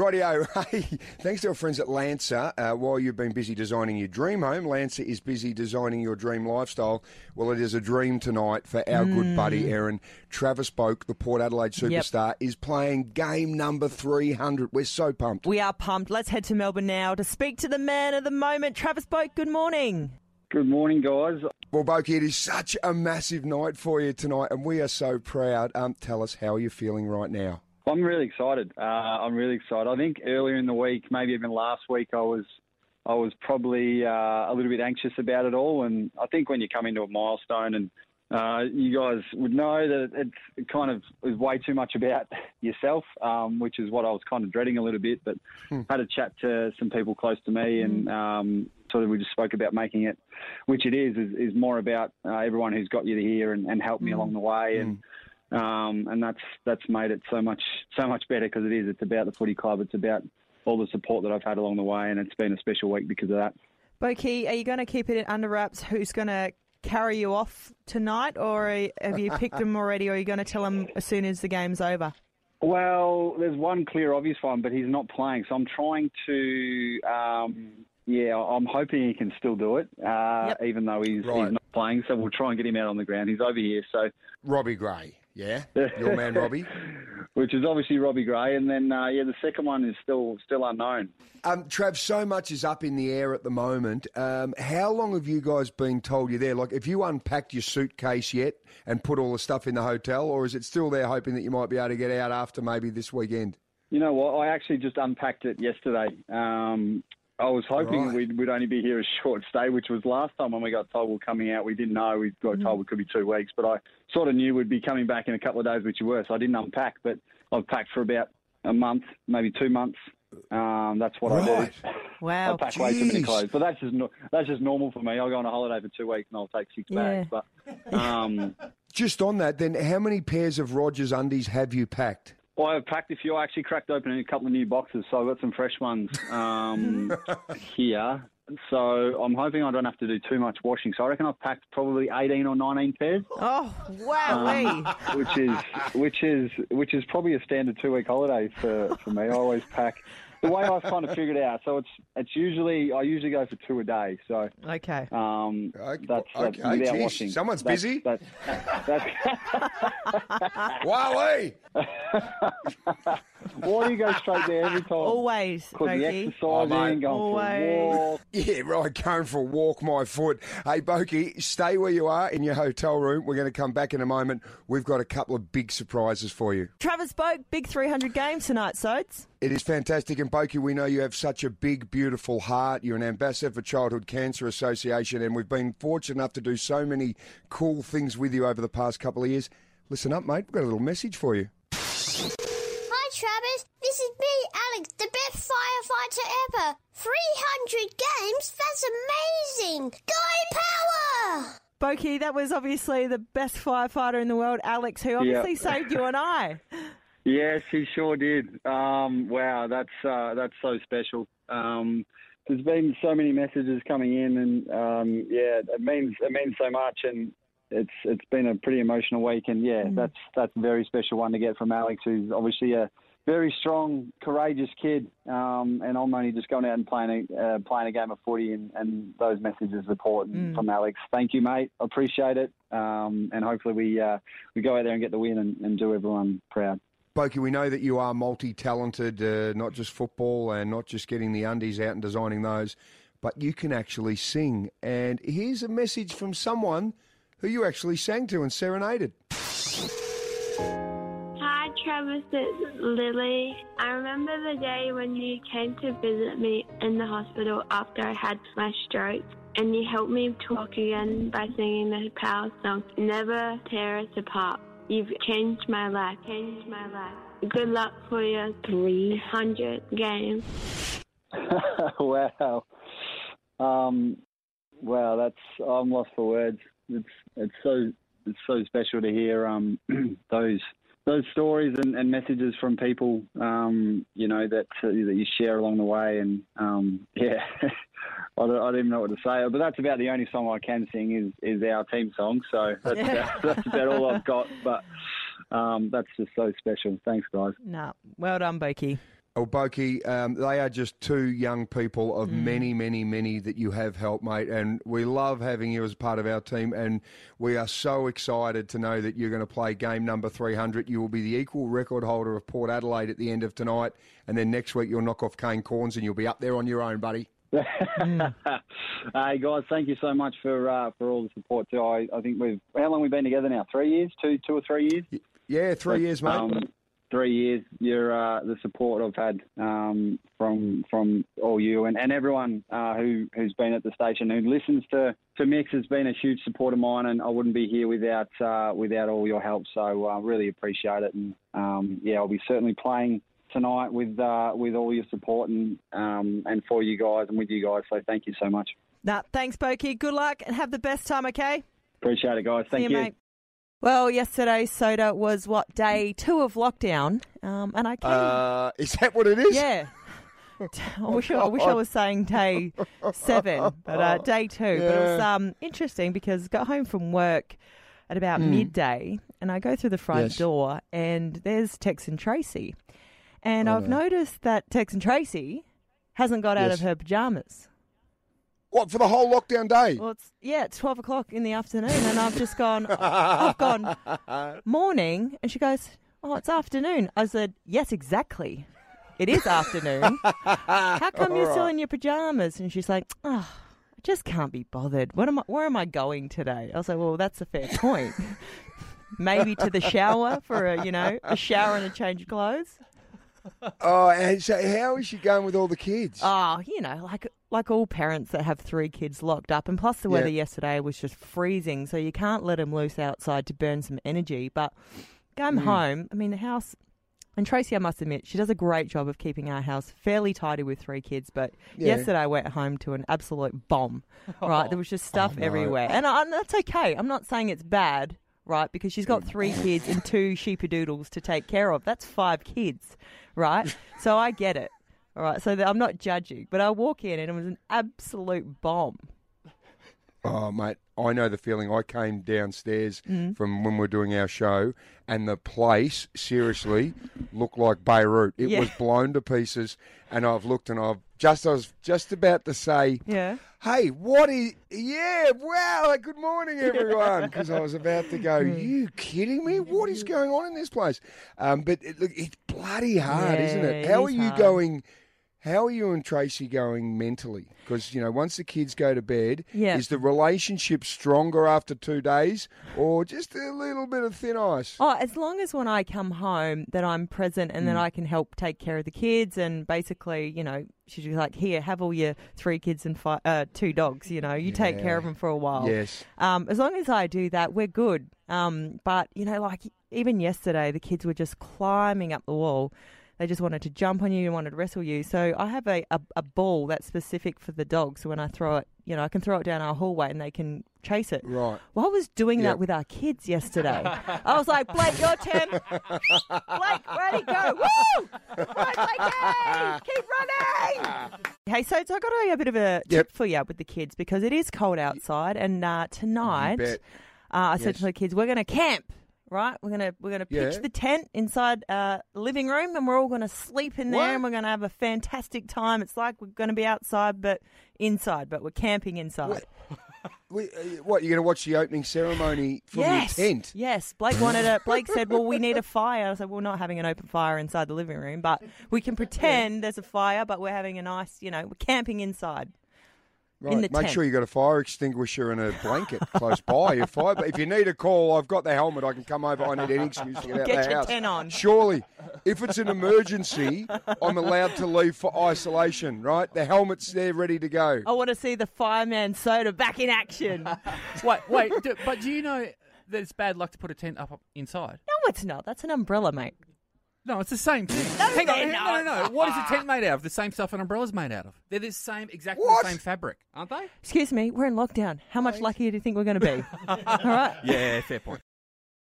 Rightio. Hey, thanks to our friends at Lancer. Uh, while you've been busy designing your dream home, Lancer is busy designing your dream lifestyle. Well, it is a dream tonight for our good buddy Erin. Travis Boak, the Port Adelaide Yep. superstar, is playing game number 300. We're so pumped. We are pumped. Let's head to Melbourne now to speak to the man of the moment, Travis Boak. Good morning. Good morning, guys. Well, Boki, it is such a massive night for you tonight, and we are so proud. Um, tell us, how are you feeling right now? I'm really excited. Uh, I'm really excited. I think earlier in the week, maybe even last week, I was I was probably uh, a little bit anxious about it all. And I think when you come into a milestone, and uh, you guys would know that it's it kind of is way too much about yourself, um, which is what I was kind of dreading a little bit. But had a chat to some people close to me, and um, sort of we just spoke about making it, which it is, is, is more about uh, everyone who's got you here and, and helped me along the way, and um, and that's that's made it so much so much better because it is. It's about the footy club. It's about all the support that I've had along the way, and it's been a special week because of that. Boki, are you going to keep it in under wraps? Who's going to carry you off tonight, or have you picked them already, or are you going to tell them as soon as the game's over? Well, there's one clear, obvious one, but he's not playing. So I'm trying to, um, yeah, I'm hoping he can still do it, uh, Yep. even though he's, Right. he's not playing. So we'll try and get him out on the ground. He's over here, so Robbie Gray, yeah? Your man, Robbie? which is obviously Robbie Gray, and then uh, yeah, the second one is still still unknown. Um, Trav, so much is up in the air at the moment. Um, how long have you guys been told you're there? Like, have you unpacked your suitcase yet and put all the stuff in the hotel, or is it still there hoping that you might be able to get out after maybe this weekend? You know what? I actually just unpacked it yesterday. Um, I was hoping Right. we'd, we'd only be here a short stay, which was last time when we got told we we're coming out. We didn't know. We got told it could be two weeks, but I sort of knew we'd be coming back in a couple of days, which we were. So I didn't unpack, but I've packed for about a month, maybe two months. Um, that's what I do. Wow. I pack way too many clothes, but that's just no, that's just normal for me. I'll go on a holiday for two weeks and I'll take six bags. But um, Just on that, then, how many pairs of Rogers undies have you packed? Well, I've packed a few. I actually cracked open a couple of new boxes, so I've got some fresh ones um, here. So I'm hoping I don't have to do too much washing. So I reckon I've packed probably 18 or 19 pairs, Oh, wow. which is which is which is probably a standard two week holiday for, for me. I always pack the way I've kind of figured out. So it's it's usually I usually go for two a day. So okay. um, Okay, that's, that's okay, without geez, washing. someone's That's- busy. That's, that's, Wowee! why do you go straight there every time? Always, Because exercising, Oh, mate. going for a Always. walk. Yeah, right. Going for a walk, my foot. Hey, Boki, stay where you are in your hotel room. We're going to come back in a moment. We've got a couple of big surprises for you. Travis Boak, big 300 games tonight, Sods. It is fantastic. And Boki, we know you have such a big, beautiful heart. You're an ambassador for Childhood Cancer Association, and we've been fortunate enough to do so many cool things with you over the past couple of years. Listen up, mate. We've got a little message for you. Hi, Travis. This is me, Alex, the best firefighter ever. 300 games? That's amazing. Go Power! Boki, that was obviously the best firefighter in the world, Alex, who obviously saved you and I. Yes, he sure did. Um, wow, that's uh, that's so special. Um, there's been so many messages coming in, and um, yeah, it means it means so much, and it's it's been a pretty emotional week, and yeah, that's that's a very special one to get from Alex, who's obviously a very strong, courageous kid, um, and I'm only just going out and playing a uh, playing a game of footy, and, and those messages are important from Alex. Thank you, mate. I appreciate it, um, and hopefully we uh, we go out there and get the win and, and do everyone proud. Boki, we know that you are multi talented, uh, not just football and not just getting the undies out and designing those, but you can actually sing. And here's a message from someone who you actually sang to and serenaded. Hi, Travis. It's Lily. I remember the day when you came to visit me in the hospital after I had my stroke, and you helped me talk again by singing the power song, Never Tear Us Apart. You've changed my life. Changed my life. Good luck for your 300 games. wow. Um, wow, that's I'm lost for words. It's it's so it's so special to hear um, those those stories and, and messages from people, um, you know, that uh, that you share along the way, and um, yeah, I don't, I don't even know what to say. But that's about the only song I can sing is is our team song. So that's about, that's about all I've got. But um, that's just so special. Thanks, guys. No, well done, Boki. Oh, Boki, um, they are just two young people of many, many, many that you have helped, mate. And we love having you as part of our team. And we are so excited to know that you're going to play game number 300. You will be the equal record holder of Port Adelaide at the end of tonight. And then next week, you'll knock off Kane Cornes and you'll be up there on your own, buddy. hey guys, thank you so much for uh, for all the support too. I, I think we've how long we've been together now? Three years, two two or three years. Yeah, three years, mate. Um, three years. You're uh, the support I've had um, from from all you and, and everyone uh, who who's been at the station who listens to to Mix has been a huge support of mine, and I wouldn't be here without uh, without all your help. So I uh, really appreciate it, and um, yeah, I'll be certainly playing tonight with uh, with all your support and um, and for you guys and with you guys. So thank you so much. Nah, thanks, Boki. Good luck and have the best time, okay? Appreciate it, guys. Thank See you, mate. Well, yesterday, Soda was what, day two of lockdown. Um, and I came. Uh, is that what it is? yeah. I wish, I, I wish I was saying day seven, but uh, day two. But it was um, interesting because I got home from work at about midday and I go through the front. Yes. door and there's Tex and Tracy. And Oh, I've no. noticed that Tex and Tracy hasn't got out of her pajamas. What, for the whole lockdown day? Well, it's yeah, it's twelve o'clock in the afternoon, and I've just gone. I've gone morning, and she goes, "Oh, it's afternoon." I said, "Yes, exactly. It is afternoon. How come you're still in your pajamas?" And she's like, "Oh, I just can't be bothered. What am I? Where am I going today?" I was like, "Well, that's a fair point. Maybe to the shower for a you know a shower and a change of clothes." Oh, and so how is she going with all the kids? Oh, you know, like like all parents that have three kids locked up, and plus the weather Yeah. yesterday was just freezing, so you can't let them loose outside to burn some energy. But come Mm. home, I mean, the house. And Tracy, I must admit, she does a great job of keeping our house fairly tidy with three kids. But Yeah. yesterday, I went home to an absolute bomb. Right, there was just stuff Oh, no. everywhere, and, I, and that's okay. I'm not saying it's bad, right? Because she's got three kids and two sheepadoodles to take care of. That's five kids, right? so I get it. All right, so I'm not judging, but I walk in and it was an absolute bomb. Oh, mate, I know the feeling. I came downstairs Mm. from when we are doing our show, and the place seriously looked like Beirut. It Yeah. was blown to pieces, and I've looked and I've just I was just about to say, Yeah. "Hey, what is? Yeah, wow! Good morning, everyone." Because I was about to go, Mm. "You kidding me? What is going on in this place?" Um, but it, look, it's bloody hard, isn't it? How it is are you hard. going? How are you and Tracy going mentally? Because you know, once the kids go to bed, Yeah. is the relationship stronger after two days, or just a little bit of thin ice? Oh, as long as when I come home that I'm present and then Mm. I can help take care of the kids and basically, you know, she's like, here, have all your three kids and five, uh, two dogs. You know, you take care of them for a while. Yes. Um, as long as I do that, we're good. Um, but you know, like even yesterday, the kids were just climbing up the wall. They just wanted to jump on you and wanted to wrestle you. So I have a, a, a ball that's specific for the dogs. So when I throw it, you know, I can throw it down our hallway and they can chase it. Right. Well, I was doing Yep. that with our kids yesterday. I was like, Blake, your turn. Blake, ready, go. Woo! Right, Blakey, keep running. Hey, so, so I got a, a bit of a tip Yep. for you with the kids because it is cold outside, and uh, tonight bet. uh, I said Yes. to the kids, we're going to camp. Right, we're gonna we're gonna pitch Yeah. the tent inside uh, the living room, and we're all gonna sleep in there, What? and we're gonna have a fantastic time. It's like we're gonna be outside, but inside, but we're camping inside. We, uh, what you're going to watch the opening ceremony from yes. your tent? Yes. Blake wanted it. Blake said, well, we need a fire. I said, well, we're not having an open fire inside the living room, but we can pretend there's a fire, but we're having a nice, you know, we're camping inside. Right. the Make tent. sure you got a fire extinguisher and a blanket close by. If I, if you need a call, I've got the helmet. I can come over. I need any excuse to get out Get the your house. tent on. Surely, if it's an emergency, I'm allowed to leave for isolation. Right? The helmet's there, ready to go. I want to see the fireman soda back in action. Wait, wait, do, but do you know that it's bad luck to put a tent up, up inside? No, it's not. That's an umbrella, mate. No, it's the same thing. Hang on, they're no, no, no. What is a tent made out of? The same stuff an umbrella's made out of. They're the same, exactly What? the same fabric, aren't they? Excuse me, we're in lockdown. How much luckier do you think we're going to be? All right. Yeah, fair point.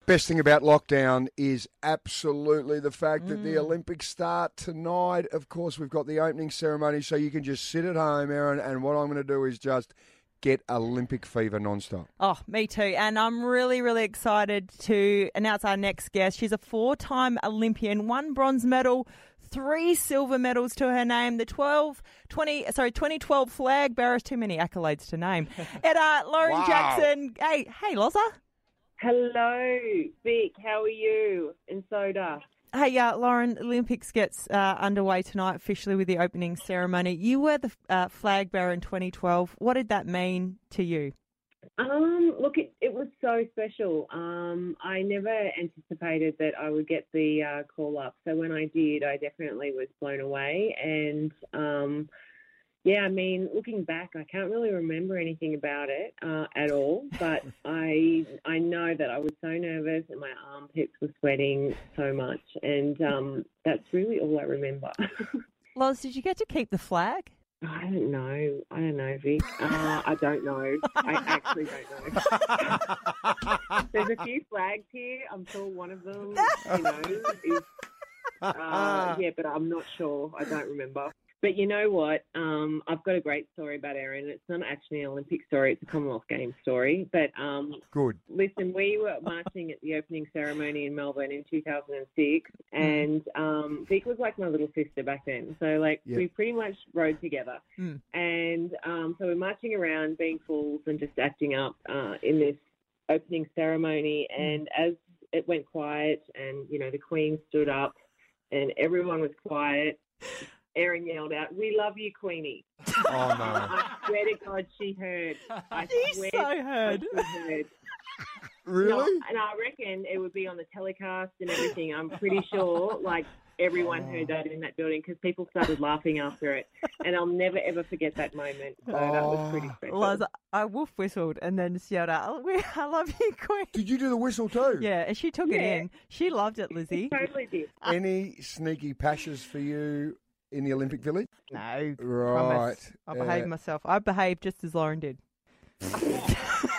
Best thing about lockdown is absolutely the fact that Mm. the Olympics start tonight. Of course, we've got the opening ceremony, so you can just sit at home, Erin. And what I'm going to do is just get Olympic fever nonstop. Oh, me too. And I'm really, really excited to announce our next guest. She's a four time Olympian, one bronze medal, three silver medals to her name. The 12, 20, sorry, 2012 flag bearers. Too many accolades to name. and uh, Lauren Wow. Jackson. Hey, hey, Loza. Hello, Vic. How are you? And Soda. Hey, uh, Lauren, Olympics gets uh, underway tonight officially with the opening ceremony. You were the uh, flag bearer in 2012. What did that mean to you? Um, look, it, it was so special. Um, I never anticipated that I would get the uh, call up. So when I did, I definitely was blown away. And um, yeah, I mean, looking back, I can't really remember anything about it uh, at all. But I I know that I was so nervous and my armpits were sweating so much, and um, that's really all I remember. Loz, did you get to keep the flag? I don't know. I don't know, Vic. Uh, I don't know. I actually don't know. There's a few flags here. I'm sure one of them, you know, is. Uh, yeah, but I'm not sure. I don't remember. But you know what? Um, I've got a great story about Erin. It's not actually an Olympic story. It's a Commonwealth Games story. But um, Good. Listen, we were marching at the opening ceremony in Melbourne in 2006, and um, Vic was like my little sister back then. So, like, Yeah. we pretty much rode together. Mm. And um, so we're marching around, being fools and just acting up uh, in this opening ceremony. And as it went quiet, and you know, the Queen stood up, and everyone was quiet. Erin yelled out, "We love you, Queenie!" Oh, no. I swear to God, she heard. I She swear so to heard. she heard. No, Really? and I reckon it would be on the telecast and everything. I'm pretty sure, like everyone heard that in that building because people started laughing after it, and I'll never ever forget that moment. So that was oh. pretty Oh. special. Loz, I wolf whistled and then just yelled out, "Oh, I love you, Queen. Did you do the whistle too? Yeah, and she took it in. She loved it, Lizzie. totally did. Any sneaky pashes for you in the Olympic Village? No, Right. promise. I behaved Uh, myself. I behaved just as Lauren did.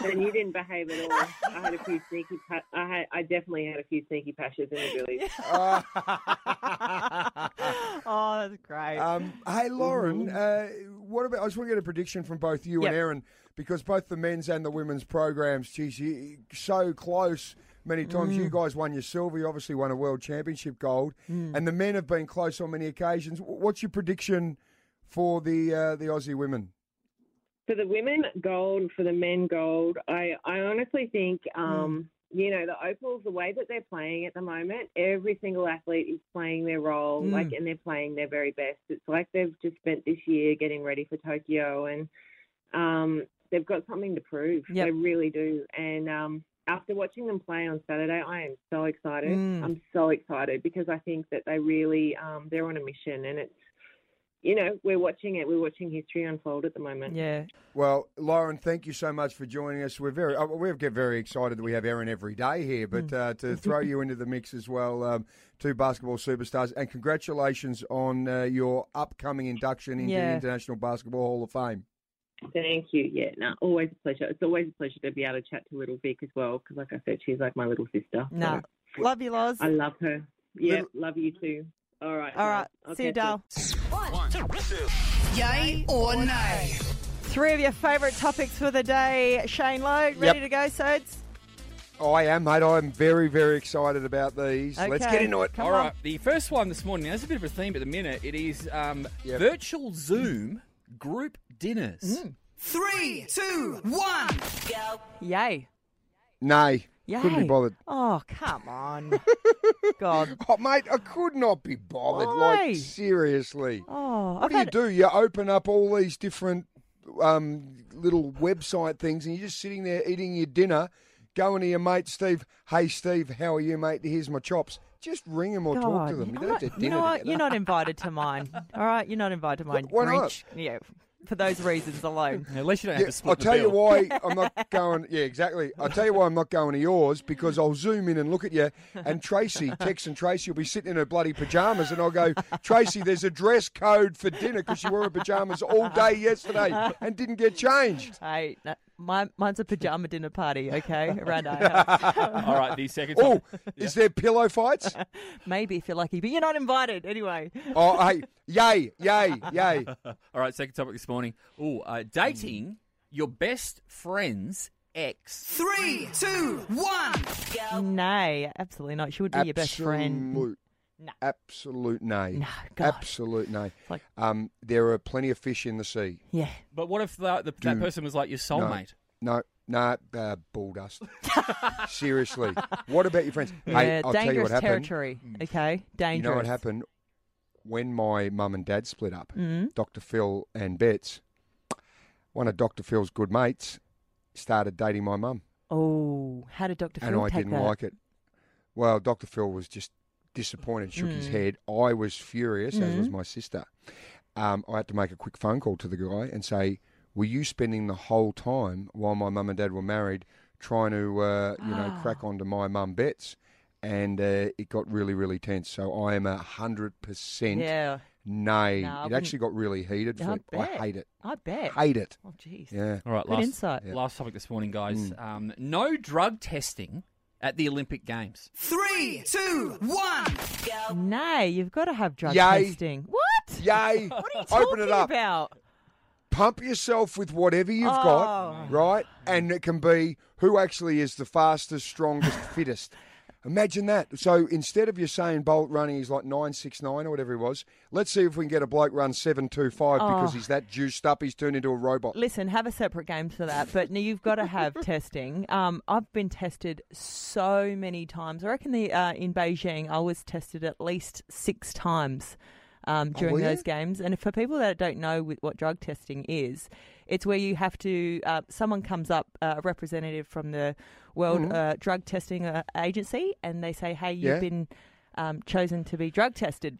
And you didn't behave at all. I had a few sneaky. Pa- I had. I definitely had a few sneaky pashes in the village. oh, that's great. Um, hey, Lauren, uh, what about? I just want to get a prediction from both you Yep. and Erin because both the men's and the women's programs, geez, you, so close. Many times Mm. you guys won your silver. You obviously won a world championship gold, and the men have been close on many occasions. What's your prediction for the uh, the Aussie women? For the women, gold. For the men, gold. I, I honestly think, um, you know, the Opals, the way that they're playing at the moment, every single athlete is playing their role, Mm. like, and they're playing their very best. It's like they've just spent this year getting ready for Tokyo, and um, they've got something to prove. Yep. They really do. And um, after watching them play on Saturday, I am so excited. Mm. I'm so excited because I think that they really, um, they're on a mission, and it's. You know, we're watching it. We're watching history unfold at the moment. yeah. Well, Lauren, thank you so much for joining us. We're very uh, we get very excited that we have Erin every day here, but uh, to throw you into the mix as well, um, two basketball superstars, and congratulations on uh, your upcoming induction into the International Basketball Hall of Fame. Thank you. Yeah, no, always a pleasure. It's always a pleasure to be able to chat to little Vic as well, because like I said, she's like my little sister. No. So Love you, Loz. I love her. Yeah, Little- love you too. All right. All right. love. See you, Okay, Dal. Yay or nay? Three of your favourite topics for the day. Shane Lowe, ready Yep. to go, Sods? I am, mate. I'm very, very excited about these. Okay. Let's get into it. Come All on. right, the first one this morning. There's a bit of a theme at the minute. It is um, Yep. virtual Zoom group dinners. Three, two, one. Yay. Nay, Yay. couldn't be bothered. Oh, come on. God. Oh, mate, I could not be bothered. Why? Like seriously. Oh, What I've do you had, do? You open up all these different um, little website things, and you're just sitting there eating your dinner, going to your mate Steve. Hey, Steve, how are you, mate? Here's my chops. Just ring them or talk God. to them. You I'm don't not- have to you dinner know what? together. You're not invited to mine. All right? You're not invited to mine. Why not? Grinch. Yeah, for those reasons alone. At least you don't Yeah, have to split I'll the tell you why I'm not going. Yeah, exactly. I'll tell you why I'm not going to yours because I'll zoom in and look at you, and Tracy, Tex and Tracy will be sitting in her bloody pajamas, and I'll go, Tracy, there's a dress code for dinner because you wore her pajamas all day yesterday and didn't get changed. Hey, no, mine, mine's a pajama dinner party, okay? Around our house. All right, the second Oh, topic. is there pillow fights? Maybe if you're lucky, but you're not invited anyway. Oh, hey, yay, yay, yay. All right, second topic this morning. Oh, uh, dating your best friend's ex. Three, two, one. Nay, absolutely not. She would be your best friend. Absolute. Absolute nay. No, God. Absolute nay. like- um, there are plenty of fish in the sea. Yeah. But what if the, the, that person was like your soulmate? No, no, uh, bull dust. Seriously. What about your friends? Yeah, hey, I'll tell you dangerous what happened. territory. Okay, dangerous. You know what happened? When my mum and dad split up, Mm. Dr. Phil and Betts, one of Dr. Phil's good mates, started dating my mum. Oh, how did Dr. and Phil I take didn't that? like it. Well, Dr. Phil was just disappointed, shook his Mm. head. I was furious, as was Mm. my sister. Um, I had to make a quick phone call to the guy and say, "Were you spending the whole time while my mum and dad were married trying to, uh, you know, Ah. crack onto my mum Bets?" And uh, it got really, really tense. So I am a hundred percent Yeah, nay. No, it actually got really heated. I Flip. I hate it. I bet. Hate it. Oh, jeez. Yeah. All right, Good last, insight. Yeah. last topic this morning, guys. Mm. Um, no drug testing at the Olympic Games. Three, two, one. Nay, you've got to have drug Yay. testing. What? Yay! What are you Open talking it up. about? pump yourself with whatever you've Oh. got, right? And it can be who actually is the fastest, strongest, fittest. Imagine that. So instead of you saying Bolt running, he's like nine six nine or whatever he was. Let's see if we can get a bloke run seven two five because Oh. he's that juiced up. He's turned into a robot. Listen, have a separate game for that, but no, you've got to have testing. Um, I've been tested so many times. I reckon the uh, in Beijing, I was tested at least six times um, during were you? those games. And for people that don't know what drug testing is, it's where you have to. Uh, someone comes up, uh, a representative from the World uh, Drug Testing uh, Agency, and they say, "Hey, you've Yeah. been um, chosen to be drug tested."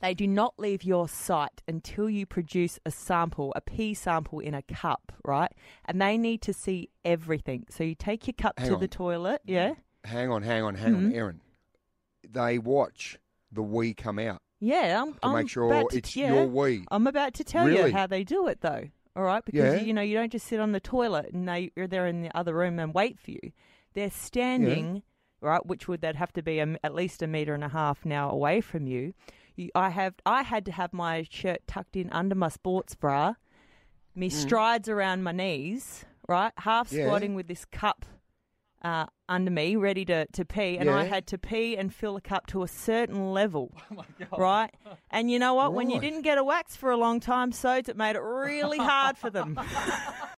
They do not leave your site until you produce a sample, a pee sample in a cup, right? And they need to see everything. So you take your cup Hang to on. the toilet, yeah? Hang on, hang on, hang Mm-hmm. on, Erin. They watch the wee come out Yeah, I'm, to I'm make sure to, it's yeah, your wee. I'm about to tell Really? you how they do it, though. All right, because Yeah. you know you don't just sit on the toilet and they there in the other room and wait for you. They're standing, right, which would that have to be a, at least a meter and a half now away from you. you. I have I had to have my shirt tucked in under my sports bra, me strides around my knees, right, half Mm. Yeah. squatting with this cup uh, under me, ready to, to pee, and I had to pee and fill the cup to a certain level, oh right? And you know what? When you didn't get a wax for a long time, sods, it made it really hard for them.